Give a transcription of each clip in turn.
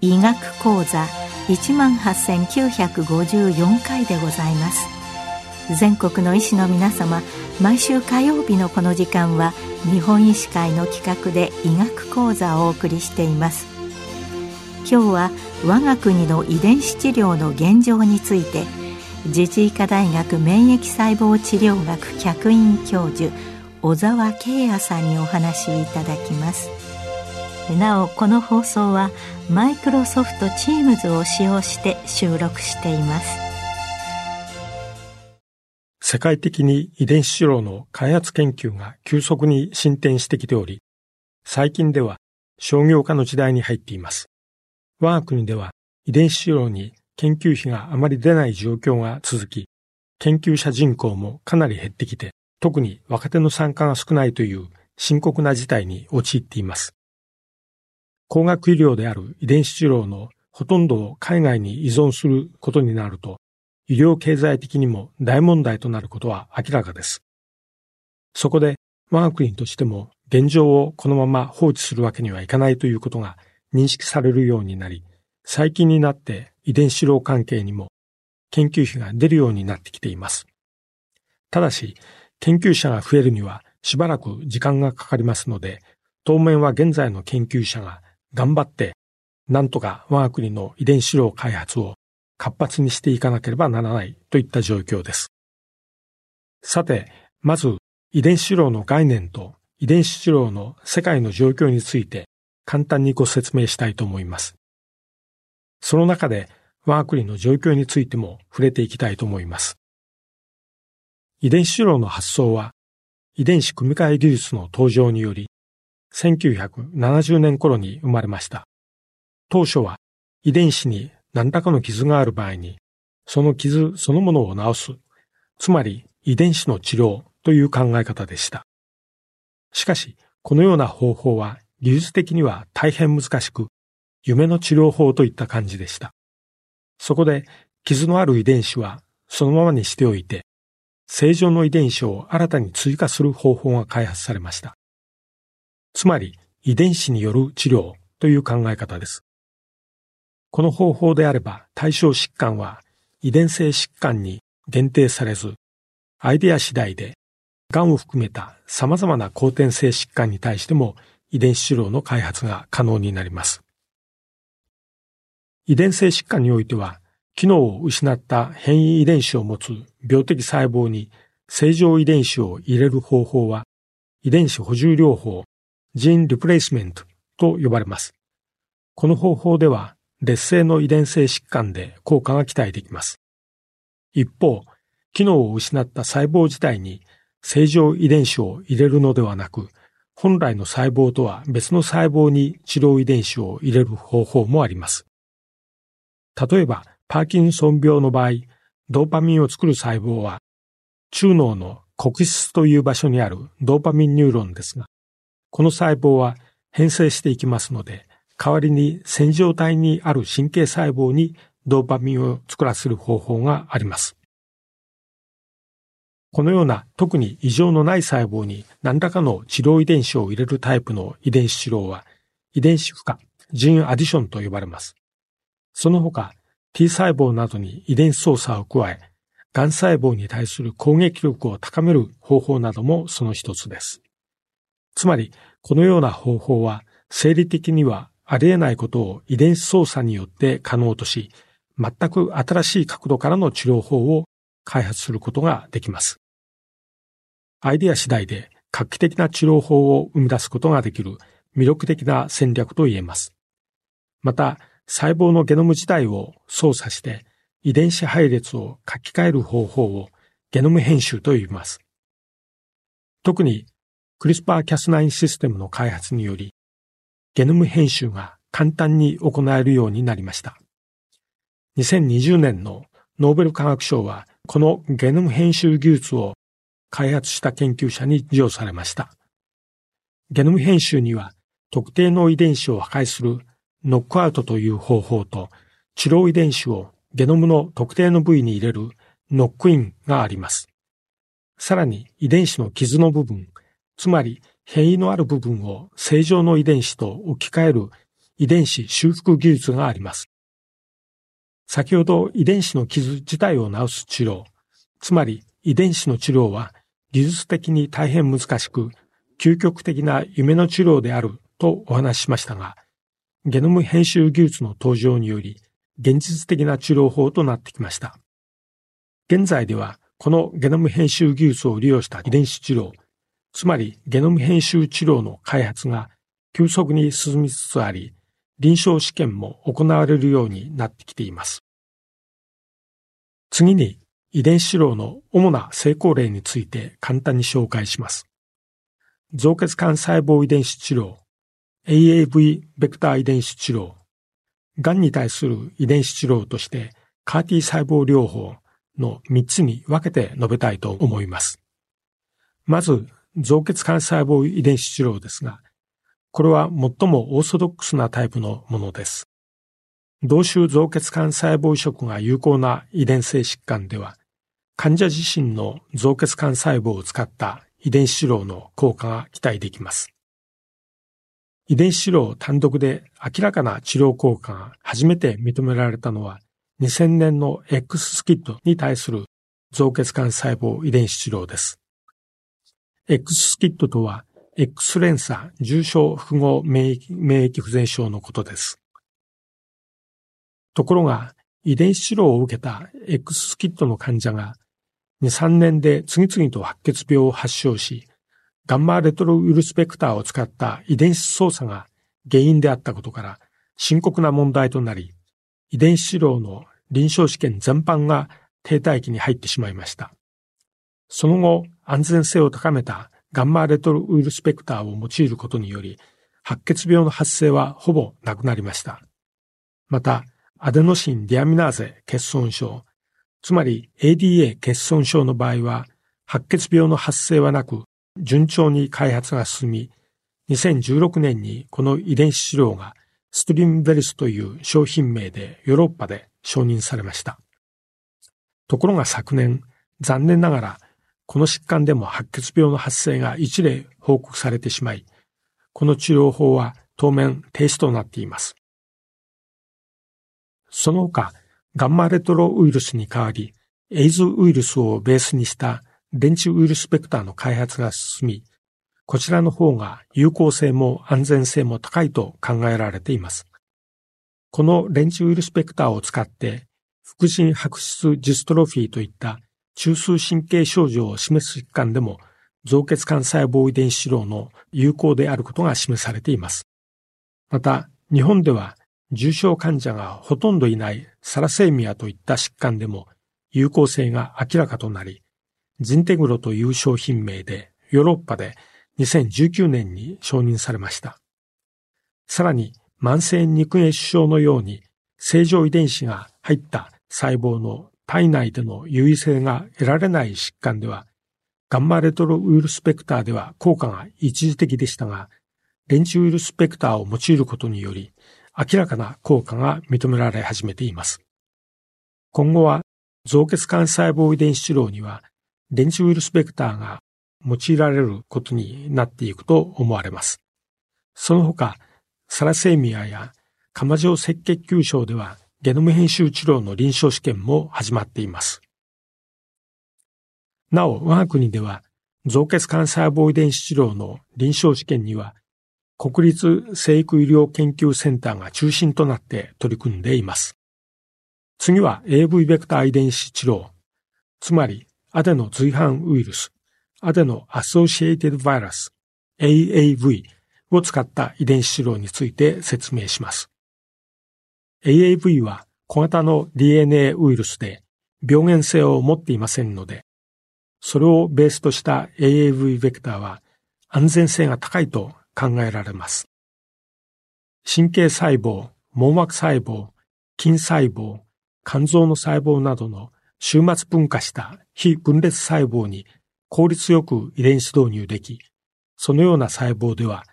医学講座一万八千九百五十四回でございます。全国の医師の皆様毎週火曜日のこの時間は日本医師会の企画で医学講座をお送りしています。今日は我が国の遺伝子治療の現状について自治医科大学免疫細胞治療学客員教授小沢慶也さんにお話しいただきます。なおこの放送はマイクロソフト Teams を使用して収録しています。世界的に遺伝子治療の開発研究が急速に進展してきており、最近では商業化の時代に入っています。我が国では遺伝子治療に研究費があまり出ない状況が続き、研究者人口もかなり減ってきて、特に若手の参加が少ないという深刻な事態に陥っています。高額医療である遺伝子治療のほとんどを海外に依存することになると、医療経済的にも大問題となることは明らかです。そこで我が国としても現状をこのまま放置するわけにはいかないということが認識されるようになり、最近になって遺伝子治療関係にも研究費が出るようになってきています。ただし、研究者が増えるにはしばらく時間がかかりますので、当面は現在の研究者が頑張って、なんとか我が国の遺伝子療開発を活発にしていかなければならないといった状況です。さて、まず遺伝子治療の概念と遺伝子治療の世界の状況について簡単にご説明したいと思います。その中で我が国の状況についても触れていきたいと思います。遺伝子治療の発想は、遺伝子組み換え技術の登場により、1970年頃に生まれました。当初は遺伝子に何らかの傷がある場合に、その傷そのものを治す、つまり遺伝子の治療という考え方でした。しかし、このような方法は技術的には大変難しく、夢の治療法といった感じでした。そこで、傷のある遺伝子はそのままにしておいて、正常の遺伝子を新たに追加する方法が開発されました。つまり、遺伝子による治療という考え方です。この方法であれば対象疾患は遺伝性疾患に限定されず、アイデア次第で癌を含めた様々な後天性疾患に対しても遺伝子治療の開発が可能になります。遺伝性疾患においては機能を失った変異遺伝子を持つ病的細胞に正常遺伝子を入れる方法は遺伝子補充療法、ジーンリプレイスメントと呼ばれます。この方法では劣勢の遺伝性疾患で効果が期待できます。一方、機能を失った細胞自体に正常遺伝子を入れるのではなく、本来の細胞とは別の細胞に治療遺伝子を入れる方法もあります。例えば、パーキンソン病の場合、ドーパミンを作る細胞は、中脳の黒質という場所にあるドーパミンニューロンですが、この細胞は変性していきますので、代わりに線状体にある神経細胞にドーパミンを作らせる方法があります。このような特に異常のない細胞に何らかの治療遺伝子を入れるタイプの遺伝子治療は遺伝子負荷、ジーンアディションと呼ばれます。その他、T 細胞などに遺伝子操作を加え、癌細胞に対する攻撃力を高める方法などもその一つです。つまり、このような方法は生理的にはありえないことを遺伝子操作によって可能とし、全く新しい角度からの治療法を開発することができます。アイデア次第で画期的な治療法を生み出すことができる魅力的な戦略と言えます。また、細胞のゲノム自体を操作して遺伝子配列を書き換える方法をゲノム編集と言います。特にクリスパーキャス9システムの開発により、ゲノム編集が簡単に行えるようになりました。2020年のノーベル化学賞は、このゲノム編集技術を開発した研究者に授与されました。ゲノム編集には特定の遺伝子を破壊するノックアウトという方法と、治療遺伝子をゲノムの特定の部位に入れるノックインがあります。さらに遺伝子の傷の部分、つまり変異のある部分を正常の遺伝子と置き換える遺伝子修復技術があります。先ほど遺伝子の傷自体を治す治療、つまり遺伝子の治療は技術的に大変難しく、究極的な夢の治療であるとお話ししましたが、ゲノム編集技術の登場により、現実的な治療法となってきました。現在では、このゲノム編集技術を利用した遺伝子治療、つまりゲノム編集治療の開発が急速に進みつつあり、臨床試験も行われるようになってきています。次に遺伝子治療の主な成功例について簡単に紹介します。造血管細胞遺伝子治療、AAV ベクター遺伝子治療、癌に対する遺伝子治療としてカーティ細胞療法の3つに分けて述べたいと思います。まず、造血幹細胞遺伝子治療ですが、これは最もオーソドックスなタイプのものです。同種造血幹細胞移植が有効な遺伝性疾患では、患者自身の造血幹細胞を使った遺伝子治療の効果が期待できます。遺伝子治療単独で明らかな治療効果が初めて認められたのは2000年の X スキットに対する造血幹細胞遺伝子治療です。X スキットとは X 連鎖重症複合免疫免疫不全症のことです。ところが、遺伝子治療を受けた X スキットの患者が2、3年で次々と白血病を発症し、ガンマレトロウイルスペクターを使った遺伝子操作が原因であったことから深刻な問題となり、遺伝子治療の臨床試験全般が停滞期に入ってしまいました。その後、安全性を高めたガンマレトロウイルスペクターを用いることにより、白血病の発生はほぼなくなりました。また、アデノシンディアミナーゼ欠損症、つまり ADA 欠損症の場合は、白血病の発生はなく、順調に開発が進み、2016年にこの遺伝子治療がストリームベルスという商品名でヨーロッパで承認されました。ところが昨年、残念ながら、この疾患でも白血病の発生が一例報告されてしまい、この治療法は当面停止となっています。その他、ガンマレトロウイルスに代わり、エイズウイルスをベースにした電池ウイルスベクターの開発が進み、こちらの方が有効性も安全性も高いと考えられています。このレンチウイルスベクターを使って、副腎白質ジストロフィーといった中枢神経症状を示す疾患でも造血幹細胞遺伝子治療の有効であることが示されています。また、日本では重症患者がほとんどいないサラセーミアといった疾患でも有効性が明らかとなり、ジンテグロという商品名でヨーロッパで2019年に承認されました。さらに慢性肉炎症のように正常遺伝子が入った細胞の体内での優位性が得られない疾患では、ガンマレトロウイルスペクターでは効果が一時的でしたが、レンチウイルスペクターを用いることにより、明らかな効果が認められ始めています。今後は、造血幹細胞遺伝子治療には電池ウイルスベクターが用いられることになっていくと思われます。その他、サラセミアや釜状赤血球症ではゲノム編集治療の臨床試験も始まっています。なお、我が国では造血幹細胞遺伝子治療の臨床試験には国立生育医療研究センターが中心となって取り組んでいます。次は AV ベクター遺伝子治療、つまりアデノ随伴ウイルス、アデノアソシエイテッドバイラス、AAV を使った遺伝子治療について説明します。AAV は小型の DNA ウイルスで病原性を持っていませんので、それをベースとした AAV ベクターは安全性が高いと考えられます。神経細胞、網膜細胞、筋細胞、肝臓の細胞などの終末分化した非分裂細胞に効率よく遺伝子導入でき、そのような細胞では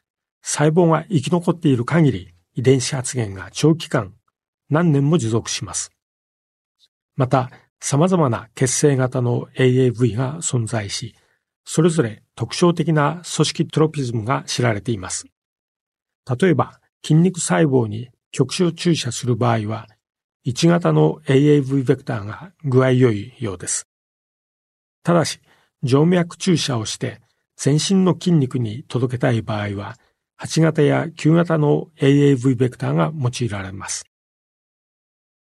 細胞が生き残っている限り遺伝子発現が長期間、何年も持続します。また、様々な血清型の AAV が存在し、それぞれ特徴的な組織トロピズムが知られています。例えば、筋肉細胞に局所注射する場合は、1型の AAV ベクターが具合良いようです。ただし、静脈注射をして全身の筋肉に届けたい場合は、8型や9型の AAV ベクターが用いられます。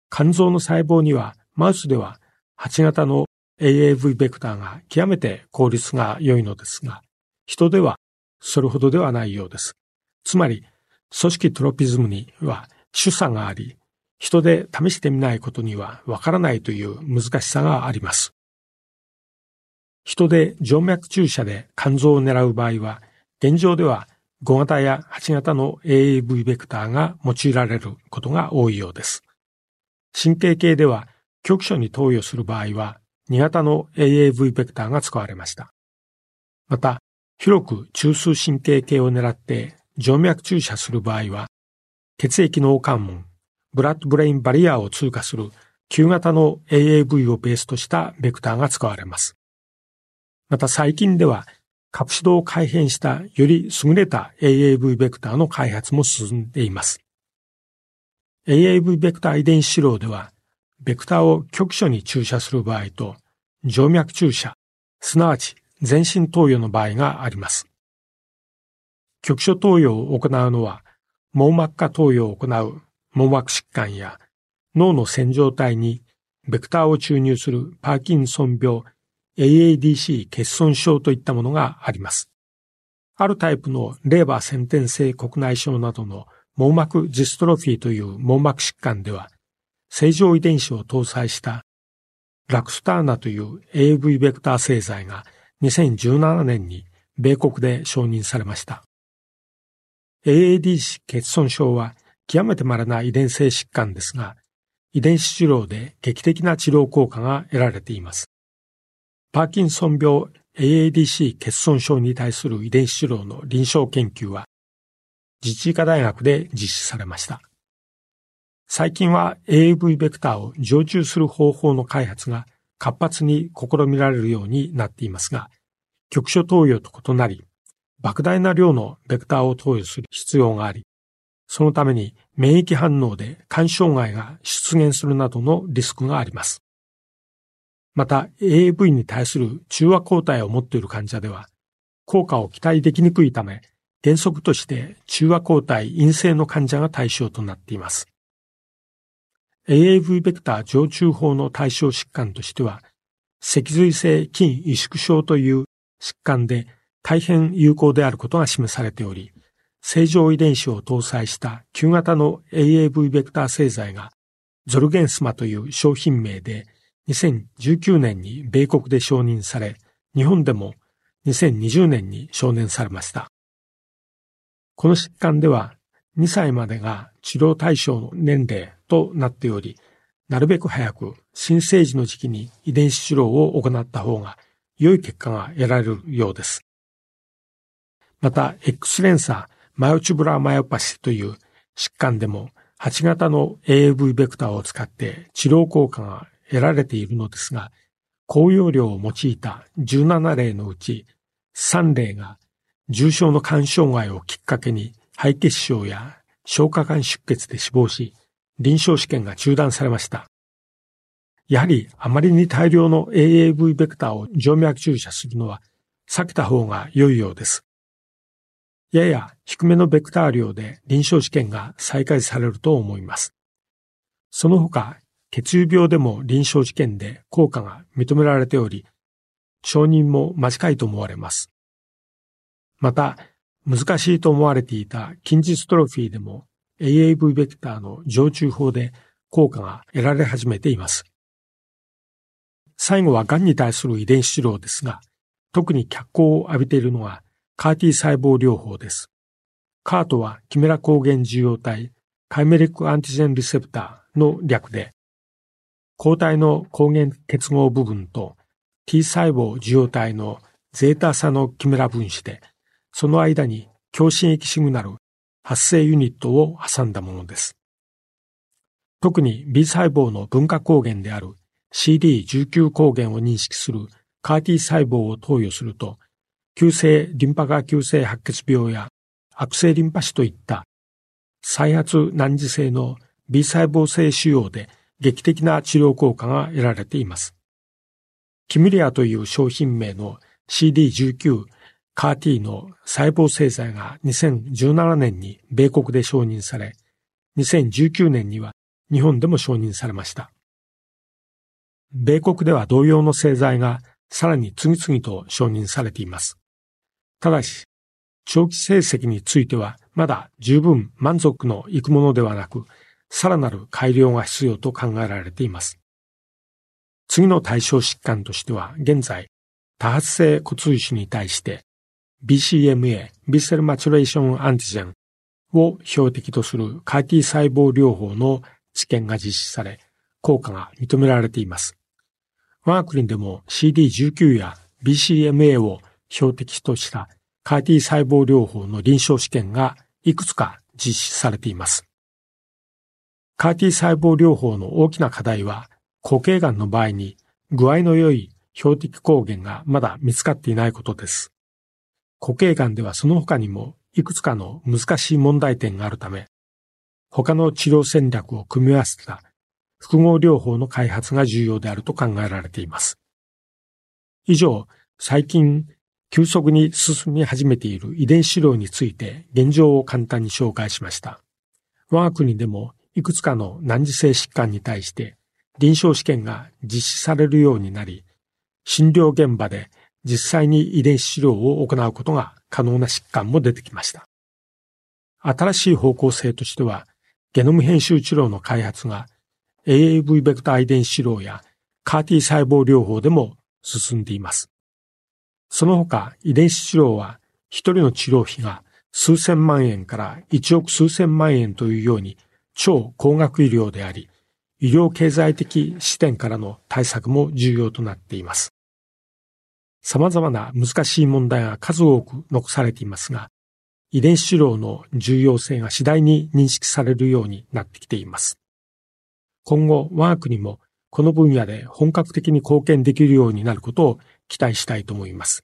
肝臓の細胞には、マウスでは8型の AAV ベクターが極めて効率が良いのですが、人ではそれほどではないようです。つまり、組織トロピズムには主差があり、人で試してみないことにはわからないという難しさがあります。人で静脈注射で肝臓を狙う場合は、現状では5型や8型の AAV ベクターが用いられることが多いようです。神経系では局所に投与する場合は2型の AAV ベクターが使われました。また、広く中枢神経系を狙って静脈注射する場合は、血液脳関門、ブラッドブレインバリアを通過する旧型の AAV をベースとしたベクターが使われます。また最近では、カプシドを改変したより優れた AAV ベクターの開発も進んでいます。AAV ベクター遺伝子治療では、ベクターを局所に注射する場合と、静脈注射、すなわち全身投与の場合があります。局所投与を行うのは、網膜下投与を行う網膜疾患や脳の線状体にベクターを注入するパーキンソン病 AADC 欠損症といったものがあります。あるタイプのレーバー先天性国内症などの網膜ジストロフィーという網膜疾患では、正常遺伝子を搭載したラクスターナという AV ベクター製剤が2017年に米国で承認されました。AADC 欠損症は極めて稀な遺伝性疾患ですが、遺伝子治療で劇的な治療効果が得られています。パーキンソン病 AADC 欠損症に対する遺伝子治療の臨床研究は、自治医科大学で実施されました。最近は AAV ベクターを常駐する方法の開発が活発に試みられるようになっていますが、局所投与と異なり、莫大な量のベクターを投与する必要があり、そのために免疫反応で肝障害が出現するなどのリスクがあります。また AAV に対する中和抗体を持っている患者では、効果を期待できにくいため、原則として中和抗体陰性の患者が対象となっています。AAV ベクター常駐法の対象疾患としては、脊髄性筋萎縮症という疾患で大変有効であることが示されており、正常遺伝子を搭載した旧型の AAV ベクター製剤がゾルゲンスマという商品名で2019年に米国で承認され、日本でも2020年に承認されました。この疾患では2歳までが治療対象の年齢となっており、なるべく早く新生児の時期に遺伝子治療を行った方が良い結果が得られるようです。また、X レンサーマヨチュブラマヨパシという疾患でも8型の AAV ベクターを使って治療効果が得られているのですが、高容量を用いた17例のうち3例が重症の肝障害をきっかけに肺血症や消化管出血で死亡し、臨床試験が中断されました。やはりあまりに大量の AAV ベクターを静脈注射するのは避けた方が良いようです。やや低めのベクター量で臨床試験が再開されると思います。その他、血友病でも臨床試験で効果が認められており、承認も間近いと思われます。また、難しいと思われていた筋ジストロフィーでも AAV ベクターの常駐法で効果が得られ始めています。最後は癌に対する遺伝子治療ですが、特に脚光を浴びているのがカーティ細胞療法です。カートはキメラ抗原受容体、カイメリックアンティジェンリセプターの略で、抗体の抗原結合部分と T 細胞受容体のゼータ差のキメラ分子で、その間に共振液シグナル発生ユニットを挟んだものです。特に B 細胞の分化抗原である CD19 抗原を認識するカーティ細胞を投与すると、急性リンパが急性白血病や悪性リンパ腫といった再発難治性の B 細胞性腫瘍で劇的な治療効果が得られています。キミリアという商品名の CD19 カーティーの細胞製剤が2017年に米国で承認され、2019年には日本でも承認されました。米国では同様の製剤がさらに次々と承認されています。ただし、長期成績についてはまだ十分満足のいくものではなく、さらなる改良が必要と考えられています。次の対象疾患としては、現在、多発性骨髄腫に対して BCMA、ビセルマチュレーションアンティジェンを標的とするカーティ細胞療法の治験が実施され、効果が認められています。我が国でも CD19 や BCMA を標的としたカーティ細胞療法の臨床試験がいくつか実施されています。カーティ細胞療法の大きな課題は、固形がんの場合に具合の良い標的抗原がまだ見つかっていないことです。固形がんではその他にもいくつかの難しい問題点があるため、他の治療戦略を組み合わせた複合療法の開発が重要であると考えられています。以上、最近急速に進み始めている遺伝子療について現状を簡単に紹介しました。我が国でもいくつかの難治性疾患に対して臨床試験が実施されるようになり、診療現場で実際に遺伝子治療を行うことが可能な疾患も出てきました。新しい方向性としては、ゲノム編集治療の開発が AAV ベクター遺伝子治療やカーティ細胞療法でも進んでいます。その他、遺伝子治療は一人の治療費が数千万円から一億数千万円というように超高額医療であり、医療経済的視点からの対策も重要となっています。様々な難しい問題が数多く残されていますが、遺伝子治療の重要性が次第に認識されるようになってきています。今後、我が国もこの分野で本格的に貢献できるようになることを期待したいと思います。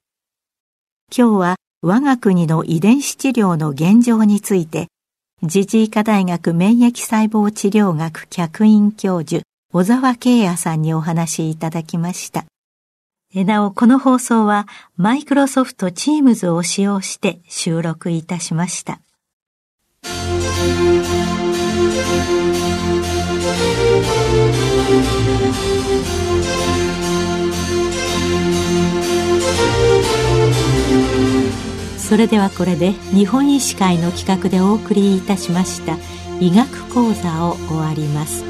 今日は我が国の遺伝子治療の現状について、自治医科大学免疫細胞治療学客員教授、小沢慶也さんにお話しいただきました。なお、この放送はマイクロソフト Teams を使用して収録いたしました。それではこれで日本医師会の企画でお送りいたしました医学講座を終わります。